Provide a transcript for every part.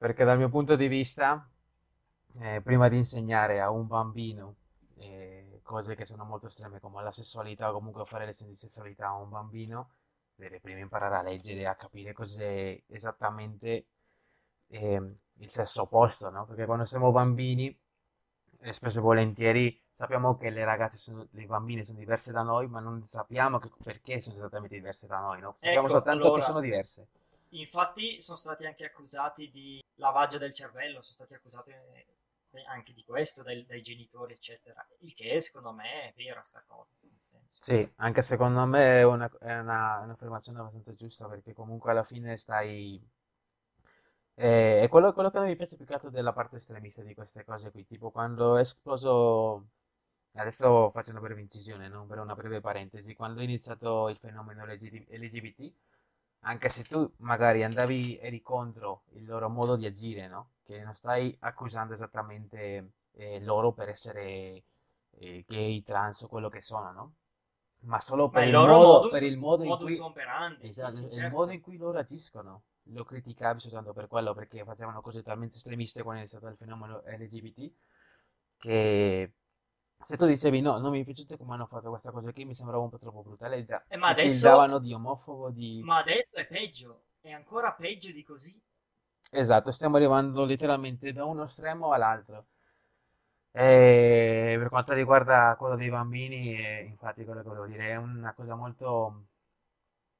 perché dal mio punto di vista, eh, prima di insegnare a un bambino eh, cose che sono molto estreme come la sessualità o comunque fare lezioni di sessualità a un bambino, deve prima imparare a leggere e a capire cos'è esattamente eh, il sesso opposto, no? Perché quando siamo bambini, e spesso e volentieri sappiamo che le ragazze sono, le bambine sono diverse da noi, ma non sappiamo che, perché sono esattamente diverse da noi, no? Sappiamo Ecco, soltanto allora, che sono diverse. infatti sono stati anche accusati di lavaggio del cervello, sono stati accusati eh, anche di questo dai, dai genitori, eccetera. Il che secondo me è vera sta cosa. Sì, anche secondo me è una, è una- un'affermazione abbastanza giusta perché comunque alla fine stai... È, è quello, quello che non mi piace più che altro della parte estremista di queste cose qui, tipo quando è esploso, adesso faccio una breve incisione, non per una breve parentesi, quando è iniziato il fenomeno LGBT, anche se tu magari andavi, eri contro il loro modo di agire, no? Che non stai accusando esattamente eh, loro per essere eh, gay, trans o quello che sono, no? Ma solo Ma per il il loro modo, modus, per il modo in cui, operandi, sì, esatto, sì, il modo certo. in cui loro agiscono. Lo criticavi soltanto per quello, perché facevano cose talmente estremiste quando è iniziato il fenomeno LGBT, che se tu dicevi no, non mi è piaciuto come hanno fatto questa cosa qui, mi sembrava un po' troppo brutale, già Eh, ma adesso, tildavano di omofobo, di... ma adesso è peggio, è ancora peggio di così. Esatto, stiamo arrivando letteralmente da uno estremo all'altro. E per quanto riguarda quello dei bambini, eh, infatti quello che volevo dire è una cosa molto,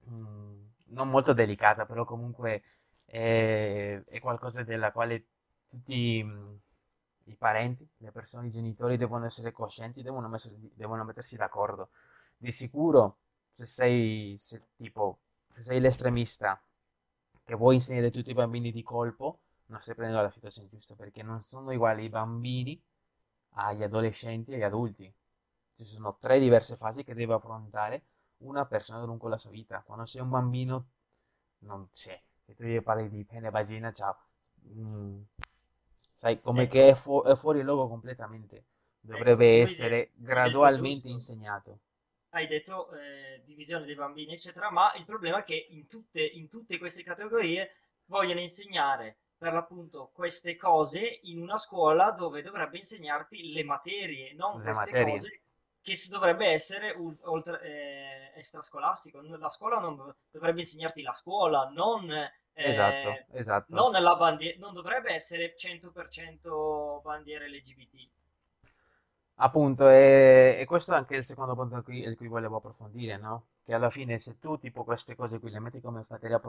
mm, non molto delicata, però comunque è, è qualcosa della quale tutti mm, i parenti, le persone, i genitori devono essere coscienti, devono, messer- devono mettersi d'accordo. Di sicuro, se sei, se, tipo, se sei l'estremista che vuoi insegnare tutti i bambini di colpo, non stai prendendo la situazione giusta, perché non sono uguali i bambini agli adolescenti e agli adulti. Ci sono tre diverse fasi che deve affrontare una persona lungo la sua vita. Quando sei un bambino, non c'è. Se tu gli parli di pene vagina, ciao. Mm, sai, come che Ecco, è, fu- è fuori luogo completamente. ecco, Dovrebbe de- essere gradualmente insegnato. hai detto eh, divisione dei bambini, eccetera, ma il problema è che in tutte, in tutte queste categorie vogliono insegnare per l'appunto queste cose in una scuola dove dovrebbe insegnarti le materie, non Le queste materie. cose che si dovrebbe essere oltre, eh, extrascolastico. La scuola non dov- dovrebbe insegnarti la scuola, non, Esatto, eh, esatto. non la bandiera, non dovrebbe essere 100% bandiere LGBT. Appunto, e, e questo è anche il secondo punto a cui, cui volevo approfondire, no? Che alla fine se tu tipo queste cose qui le metti come materia,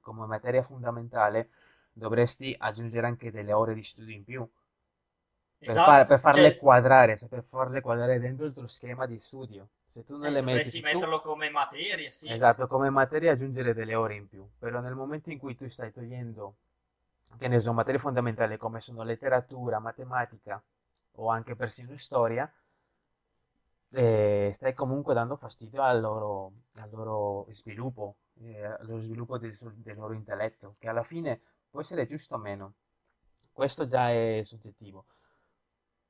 come materia fondamentale, dovresti aggiungere anche delle ore di studio in più per, far- per Esatto, farle cioè quadrare, per farle quadrare dentro il tuo schema di studio. Se tu non Eh, le metti, dovresti se tu, metterlo come materia, sì. esatto, come materia aggiungere delle ore in più, però nel momento in cui tu stai togliendo, che ne so, materie fondamentali come sono letteratura, matematica o anche persino storia, eh, stai comunque dando fastidio al loro, al loro sviluppo, eh, al loro sviluppo del, del loro intelletto, che alla fine può essere giusto o meno. Questo già è soggettivo,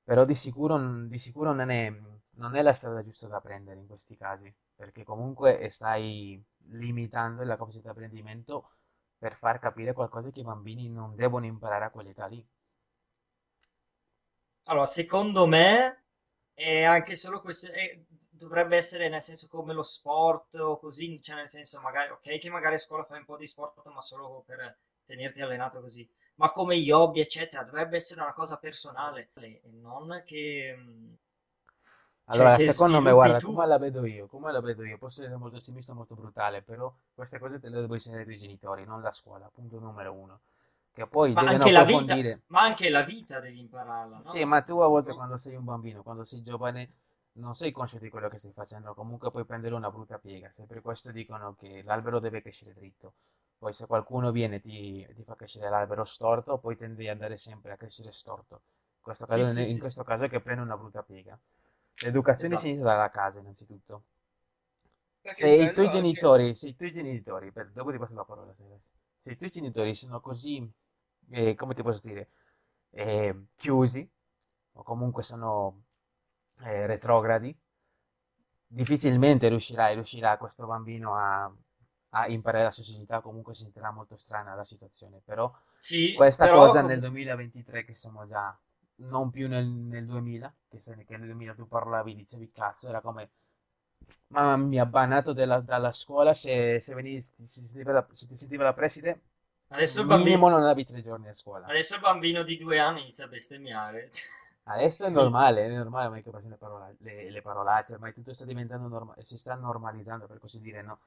però di sicuro, di sicuro non è, non è la strada giusta da prendere in questi casi, perché comunque stai limitando la capacità di apprendimento per far capire qualcosa che i bambini non devono imparare a quell'età lì. Allora, secondo me è anche solo questo, è- dovrebbe essere nel senso come lo sport o così, cioè nel senso magari, ok che magari a scuola fai un po' di sport, ma solo per tenerti allenato così, ma come gli hobby, eccetera, dovrebbe essere una cosa personale e non che, mm, cioè, Allora, che secondo me, guarda, tu. come la vedo io, come la vedo io, posso essere molto ottimista, molto brutale, però queste cose te le devo insegnare i genitori, non la scuola, punto numero uno. Che poi Ma anche la vita, ma anche la vita devi impararla, Sì, no? ma tu a volte senso, quando sei un bambino, quando sei giovane, non sei conscio di quello che stai facendo, comunque puoi prendere una brutta piega. Se per questo dicono che l'albero deve crescere dritto, poi se qualcuno viene e ti, ti fa crescere l'albero storto, poi tendi ad andare sempre a crescere storto. In questo caso, sì, in sì, sì, questo caso è che prende una brutta piega. L'educazione si esatto. inizia dalla casa, innanzitutto. Se i tuoi genitori, se i tuoi genitori, per- dopo ti passo la parola, se se i tuoi genitori sono così, eh, come ti posso dire, eh, chiusi, o comunque sono eh, retrogradi, difficilmente riuscirai, riuscirà questo bambino a, a imparare la socialità, comunque si sentirà molto strana la situazione, però Sì, questa però cosa nel 2023 che siamo già non più nel, nel 2000, che, se- che nel 2000 tu parlavi, dicevi cazzo, era come mamma mia, bannato della- dalla scuola se, se, venivi, se, sentiva la, se ti sentiva la preside, adesso il minimo bambino, non avevi tre giorni a scuola. adesso il bambino di due anni inizia a bestemmiare. Adesso è normale, è normale ormai che facciano le, parola- le, le parolacce, ormai tutto sta diventando normale, si sta normalizzando per così dire, no?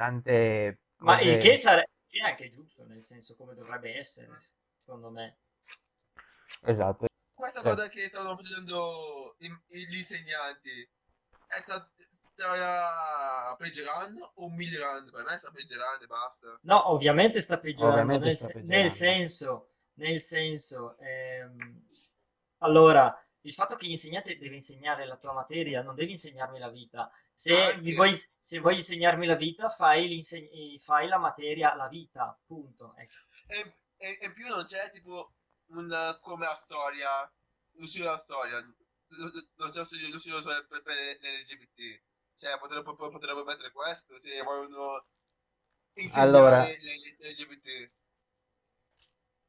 Tante Ma il che cose... sarebbe è anche giusto, nel senso come dovrebbe essere, secondo me. Esatto, Questa cosa che stavano facendo i- i- gli insegnanti è sta, sta peggiorando o migliorando? Per me sta peggiorando e basta. No, ovviamente sta peggiorando, ovviamente nel, sta se- nel peggiorando. senso, nel senso, ehm, allora, il fatto che l'insegnante deve insegnare la tua materia, non devi insegnarmi la vita. Se, Anche. vuoi, se vuoi insegnarmi la vita, fai, fai la materia, la vita, punto. Ecco. E, e- e in più non c'è tipo un come la storia, lo studio della storia, non c'è lo studio, lo studio solo per, per l'LGBT. Cioè, potrebbero, potrebbero mettere questo se vogliono allora, insegnare l'LGBT.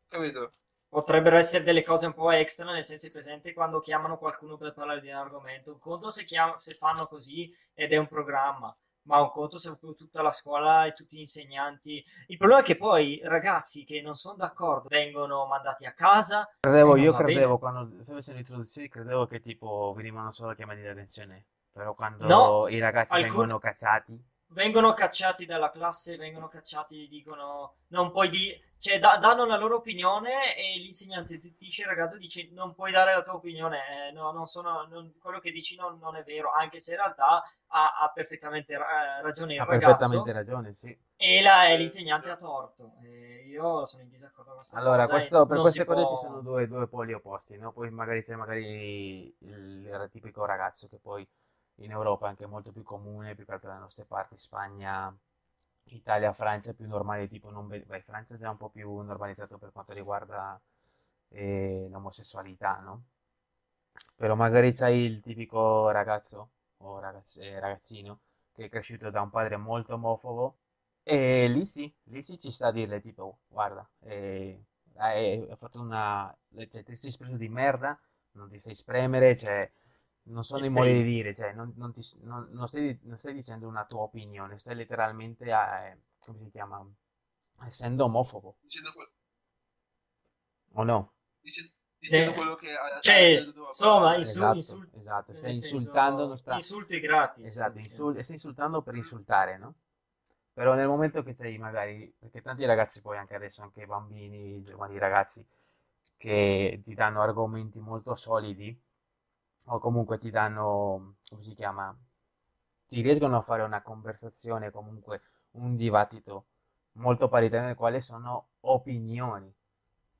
Capito? Potrebbero essere delle cose un po' extra, nel senso è presente quando chiamano qualcuno per parlare di un argomento. Un conto se, chiam- se fanno così ed è un programma, ma un conto se tutta la scuola e tutti gli insegnanti. Il problema è che poi ragazzi che non sono d'accordo vengono mandati a casa credevo, io credevo, bene. quando stavo facendo le introduzioni, credevo che tipo venivano solo chiamati l'attenzione, però quando No, i ragazzi alcuni vengono cacciati, vengono cacciati dalla classe, vengono cacciati, dicono non puoi dire, cioè da- danno la loro opinione e l'insegnante zittisce il ragazzo dice non puoi dare la tua opinione, eh, no, non sono, non- quello che dici non, non è vero, anche se in realtà ha, ha perfettamente ra- ragione il ha perfettamente ragazzo ragione, sì. e, la- l'insegnante ha torto. E io sono in disaccordo con Allora, questo, per queste cose ci sono può... due, due poli opposti, no? Poi magari c'è magari il, il tipico ragazzo che poi in Europa è anche molto più comune, più che altro dalle nostre parti, Spagna, Italia, Francia è più normale, tipo non vedi, beh, Francia è già un po' più normalizzato per quanto riguarda eh, l'omosessualità, no? Però magari c'hai il tipico ragazzo o ragazz- eh, ragazzino che è cresciuto da un padre molto omofobo e lì sì, lì sì ci sta a dirle tipo, "Oh, guarda, eh, hai, fatto una, cioè, ti sei espresso di merda, non ti sai spremere, cioè, non sono i modi di dire, cioè, non, non ti- non- non stai, non stai dicendo una tua opinione, stai letteralmente, eh, come si chiama, essendo omofobo, Dicendo, que- o no? dice- dicendo Eh, quello che cioè, insomma, padre. insu- Esatto, insul- esatto, stai insultando, non senso, sta... insulti gratis, Esatto, insul- stai insultando per insultare, no? Però nel momento che c'hai magari, perché tanti ragazzi poi anche adesso, anche bambini, giovani ragazzi, che ti danno argomenti molto solidi, o comunque ti danno, come si chiama, ti riescono a fare una conversazione, comunque un dibattito molto paritario nel quale sono opinioni.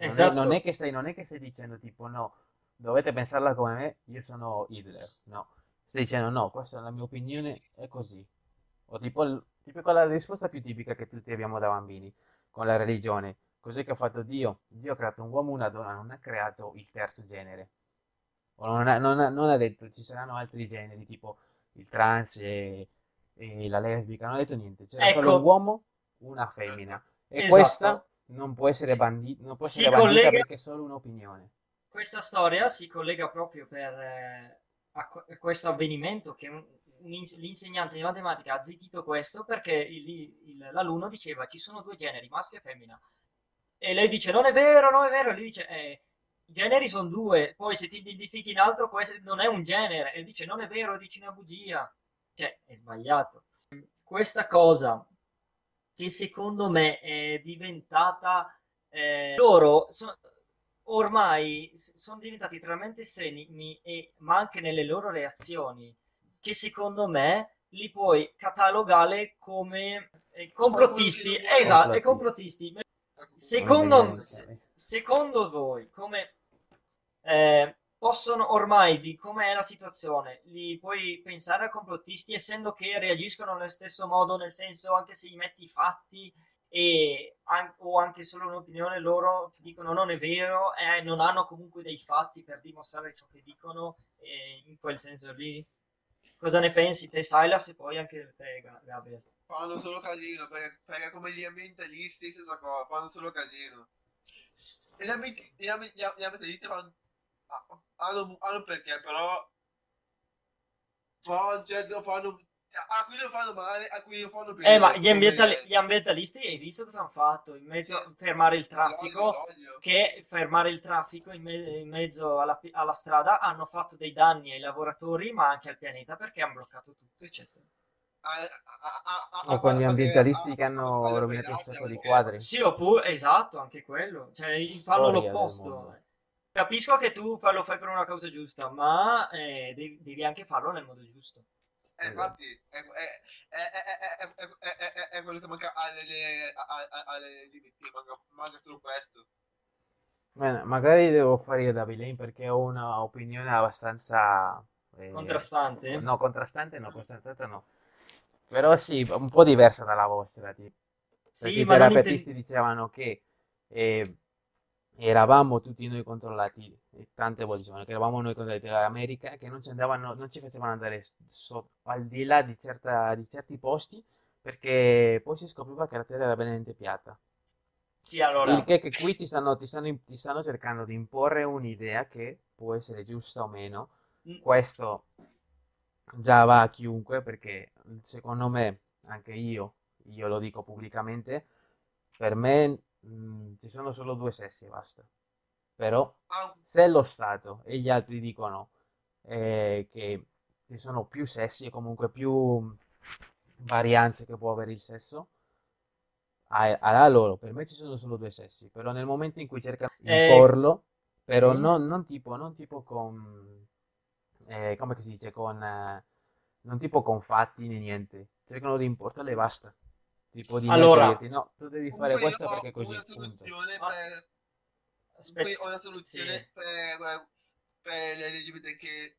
Non è, non è Esatto. che stai, non è che stai dicendo tipo no, dovete pensarla come me, io sono Hitler. No, stai dicendo no, questa è la mia opinione, è così. O tipo, tipo quella risposta più tipica che tutti abbiamo da bambini con la religione. Cos'è che ha fatto Dio? Dio ha creato un uomo una donna, non ha creato il terzo genere. Non ha, non ha- non ha detto ci saranno altri generi, tipo il trans e, e la lesbica, non ha detto niente. C'era solo un Ecco, uomo, una femmina. E esatto. questa non può essere bandi- non può essere bandita collega, perché è solo un'opinione. questa storia si collega proprio per, eh, a, que- a questo avvenimento che un- un ins- l'insegnante di matematica ha zittito questo perché il- il- l'alunno diceva ci sono due generi, maschio e femmina. E lei dice non è vero, non è vero. E lui dice eh, generi sono due, poi se ti identifichi in altro può essere- non è un genere. E dice non è vero, dici una bugia. Cioè, è sbagliato. Questa cosa che secondo me è diventata eh, loro so- ormai sono diventati talmente estremi e, ma anche nelle loro reazioni che secondo me li puoi catalogare come eh, complottisti esatto Complottisti. secondo, secondo voi come eh, possono ormai di com'è la situazione li puoi pensare a complottisti essendo che reagiscono nello stesso modo nel senso anche se gli metti i fatti e an- o anche solo un'opinione loro ti dicono non è vero e non hanno comunque dei fatti per dimostrare ciò che dicono e in quel senso lì cosa ne pensi te Silas e poi anche te Ga- Gabriel fanno solo casino, perché, perché come gli ambientalisti stessa cosa, fanno solo casino. Gli, ambi- gli, ambi- gli ambientalisti fanno, hanno, hanno perché, però, però certo, fanno, a cui lo fanno male, a cui lo fanno bene. Eh, ma gli, ambientali- gli ambientalisti hai visto cosa hanno fatto? In mezzo a Sì. fermare il L'olio, traffico, l'olio. che fermare il traffico in, me- in mezzo alla, pi- alla strada hanno fatto dei danni ai lavoratori, ma anche al pianeta perché hanno bloccato tutto, eccetera. A- a- a- a- O con gli a- ambientalisti a- che hanno a- a- rovinato un a- sacco di a- quadri. Sì, oppure, esatto, anche quello. Cioè, fanno l'opposto. Capisco che tu lo fai per una causa giusta, ma eh, devi, devi, anche farlo nel modo giusto. Eh, infatti, è, è, è, è quello che manca alle limiti, manca, manca solo questo. Bene, magari devo fare io da Villain perché ho un'opinione abbastanza... Eh, contrastante? No, contrastante no, contrastante no. Però sì, un po' diversa dalla vostra. Tipo. Perché sì, i terapeutisti inten- dicevano che eh, eravamo tutti noi controllati, e tante volte dicevano che eravamo noi controllati dall'America, che non ci andavano, non ci facevano andare so- al di là di, certa- di certi posti, perché poi si scopriva che la terra era veramente piatta. Sì, allora, Il che, che qui ti stanno, ti stanno, ti stanno cercando di imporre un'idea che può essere giusta o meno. mm, Questo già va a chiunque perché secondo me, anche io, io lo dico pubblicamente, per me mh, ci sono solo due sessi e basta. Però Ah, se lo Stato e gli altri dicono eh, che ci sono più sessi e comunque più varianze che può avere il sesso, alla loro, per me ci sono solo due sessi, però nel momento in cui cercano di Eh, imporlo, però sì. non, non tipo, non tipo con, eh, come si dice, con, eh, non tipo con fatti né niente, cercano di importarlo e basta. Tipo di Allora- dirti, no, tu devi fare questo perché è così, una punto. soluzione Ah, per, ho una soluzione sì. per, per le LGBT che,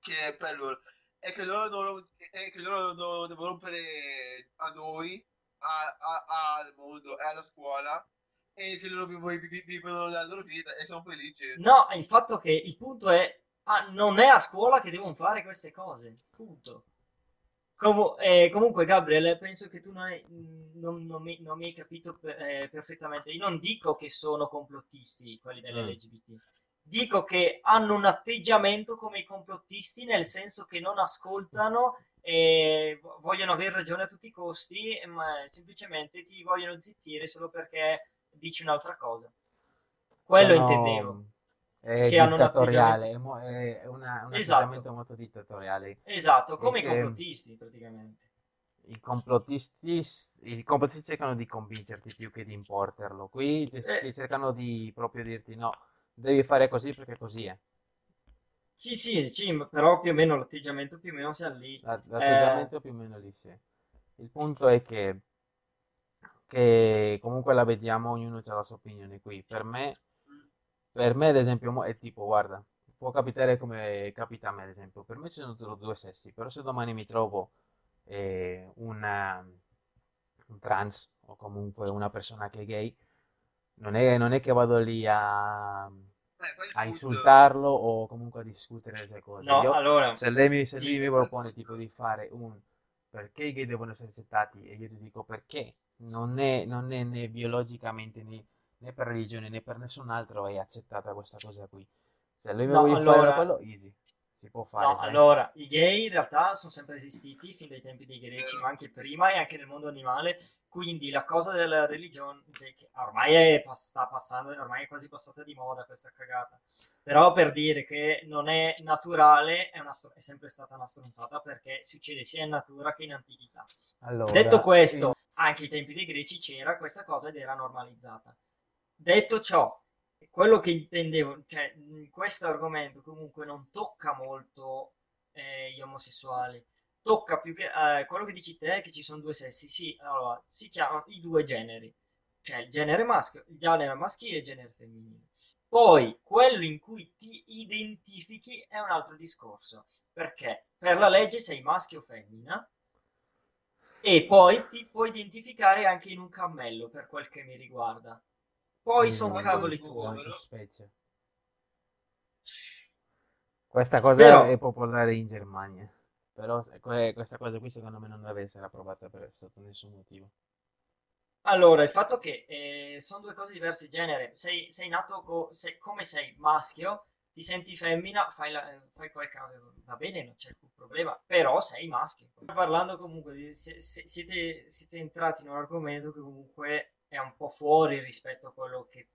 che è per loro. È che loro non, è che loro non devono rompere a noi, a- a- al mondo e alla scuola, e che loro vivono, vi- vivono la loro vita e sono felici. No, il fatto che il punto è, ah, non è a scuola che devono fare queste cose, punto. Comu- eh, comunque, Gabriele, penso che tu non, hai- non- non mi, non mi hai capito per- eh, perfettamente. Io non dico che sono complottisti quelli Mm. dell'LGBT, dico che hanno un atteggiamento come i complottisti, nel senso che non ascoltano e vo- vogliono avere ragione a tutti i costi, ma semplicemente ti vogliono zittire solo perché dici un'altra cosa. Quello Sono- intendevo. È che hanno un dittatoriale, è, mo- è una- un Esatto. atteggiamento molto dittatoriale. Esatto, come i che- complottisti praticamente. I complottisti, i complottisti cercano di convincerti più che di importerlo. Qui Eh. cercano di proprio dirti no, devi fare così perché così è. Sì, sì, sì, però più o meno l'atteggiamento più o meno sia lì. La- L'atteggiamento più o meno lì sì. Il punto è che, che comunque la vediamo, ognuno ha la sua opinione qui. Per me, per me ad esempio, è tipo, guarda, può capitare come capita a me ad esempio. Per me ci sono solo due sessi, però se domani mi trovo eh, una- un trans o comunque una persona che è gay, non è, non è che vado lì a, a insultarlo o comunque a discutere le sue cose. No, Io- allora, se lei mi, se lui Sì. mi propone tipo di fare un perché i gay devono essere accettati e io ti dico perché non è, non è né biologicamente né, né per religione né per nessun altro è accettata questa cosa qui. Se lui No, vuole fare allora- quello, easy, si può fare. no, sai? allora, i gay in realtà sono sempre esistiti fin dai tempi dei greci, ma anche prima e anche nel mondo animale. Quindi la cosa della religione, che che ormai è, sta passando, ormai è quasi passata di moda questa cagata. Però per dire che non è naturale, è, una è sempre stata una stronzata perché succede sia in natura che in antichità. Allora, Detto questo, anche ai tempi dei greci c'era questa cosa ed era normalizzata. Detto ciò, quello che intendevo, cioè, questo argomento comunque non tocca molto eh, gli omosessuali, tocca più che eh, quello che dici te, che ci sono due sessi. Sì, allora, si chiamano i due generi, cioè il genere maschio, il genere maschile e il genere femminile. Poi quello in cui ti identifichi è un altro discorso, perché per la legge sei maschio o femmina e poi ti puoi identificare anche in un cammello per quel che mi riguarda. Poi sono no, cavoli tuoi. Questa cosa Però- è popolare in Germania. Però questa cosa qui secondo me non deve essere approvata per sotto nessun motivo. Allora, il fatto che eh, sono due cose diverse di genere. Sei, sei nato co- sei- come sei maschio, ti senti femmina, fai, la, fai cavolo, va bene, non c'è alcun problema, però sei maschio. Parlando comunque, di- se- se- siete, siete entrati in un argomento che comunque è un po' fuori rispetto a quello che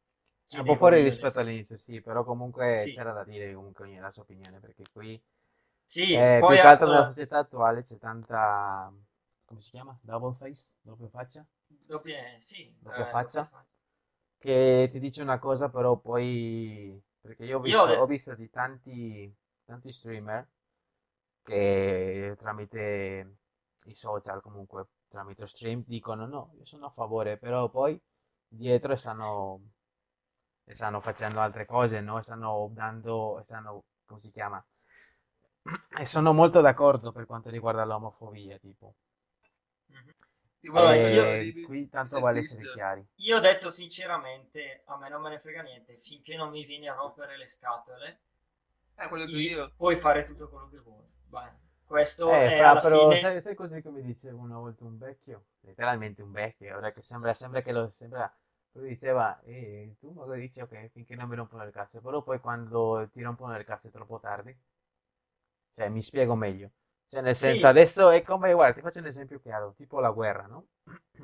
È un po' fuori io, rispetto all'inizio, sì, però comunque Sì. c'era da dire comunque ogni- la sua opinione, perché qui Sì, eh, poi più che altro nella società attuale c'è tanta, come si chiama? Double face? Doppia faccia? doppia, sì, Doppia eh, faccia? doppia faccia. Che ti dice una cosa, però poi... Perché io ho Io ho visto, de- ho visto di tanti, tanti streamer che tramite i social, comunque tramite stream, dicono no, io sono a favore, però poi dietro stanno, stanno facendo altre cose, no? Stanno dando, stanno, come si chiama? E sono molto d'accordo per quanto riguarda l'omofobia, tipo. Mhm. Allora, io- qui tanto vale visto- essere chiari. Io ho detto sinceramente, a me non me ne frega niente, finché non mi vieni a rompere le scatole, Eh, quello che io. puoi fare tutto quello che vuoi. Vai. Questo Eh, è fra, alla però fine... sai, sai così come diceva una volta un vecchio? Letteralmente un vecchio, ora che sembra, sembra che lo sembra. Lui diceva, eh, tu magari dici ok, finché non mi rompono le cazzo, però poi quando ti rompono le cazzo è troppo tardi. Cioè, mi spiego meglio. Cioè, nel Sì. senso, adesso è come, guarda, ti faccio un esempio chiaro, tipo la guerra, no?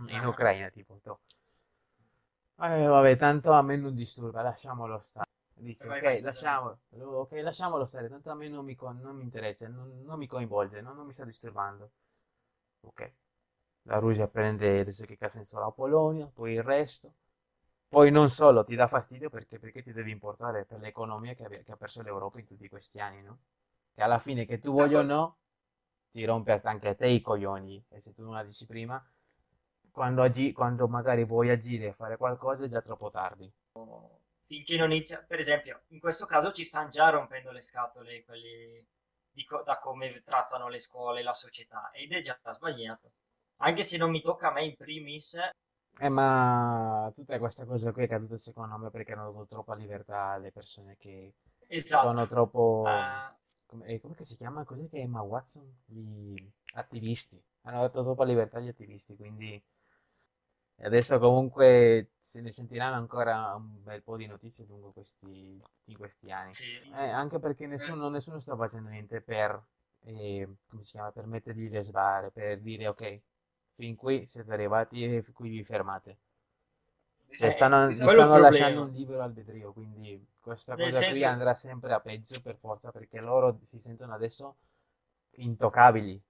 In Ah. Ucraina, tipo. to. Eh, vabbè, tanto a me non disturba, lasciamolo stare. Dice, Vai, ok, vai, scusa. lasciamolo, ok, lasciamolo stare, tanto a me non mi, non mi interessa, non, non mi coinvolge, no? non mi sta disturbando. Ok, la Russia prende adesso che cazzo ne so, la Polonia, poi il resto. Poi non solo ti dà fastidio perché, perché ti devi importare per l'economia che, che ha perso l'Europa in tutti questi anni, no? Che alla fine che tu voglia o poi- no, ti rompe anche a te i coglioni. E se tu non la dici prima, quando, agi- quando magari vuoi agire e fare qualcosa è già troppo tardi. Finché non inizia, per esempio, in questo caso ci stanno già rompendo le scatole quelli co- da come trattano le scuole, la società, ed è già sbagliato. Anche se non mi tocca a me in primis, Eh, ma tutta questa cosa qui è caduta secondo me perché hanno dato troppa libertà alle persone che esatto. sono troppo... Eh, come, eh, come che si chiama? Cos'è che è Emma Watson? Gli attivisti. Hanno dato troppa libertà agli attivisti, quindi e adesso comunque se ne sentiranno ancora un bel po' di notizie lungo questi, in questi anni. sì. Eh, anche perché nessuno, nessuno sta facendo niente per, eh, come si chiama, per mettergli le sbarre, per dire ok, fin qui siete arrivati e qui vi fermate. Cioè, Eh, stanno, diciamo- gli quello è il stanno lasciando un libero albedrío, quindi questa Nel cosa qui senso- andrà sempre a peggio per forza, perché loro si sentono adesso intoccabili.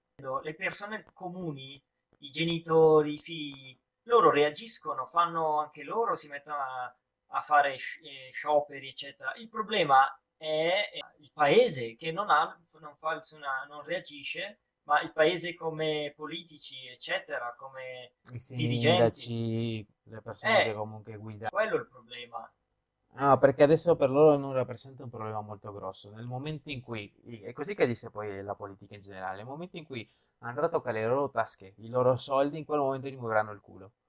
le persone comuni, i genitori, i figli, loro reagiscono, fanno anche loro, si mettono a, a fare eh, scioperi, eccetera. Il problema è il paese che non, ha, non, fa nessuna- non reagisce, ma il paese come politici, eccetera, come I dirigenti. sindaci, le persone Eh. che comunque guidano. quello è il problema. No, perché adesso per loro non rappresenta un problema molto grosso. Nel momento in cui, è così che disse poi la politica in generale, nel momento in cui andrà a toccare le loro tasche, i loro soldi, in quel momento gli muoveranno il culo.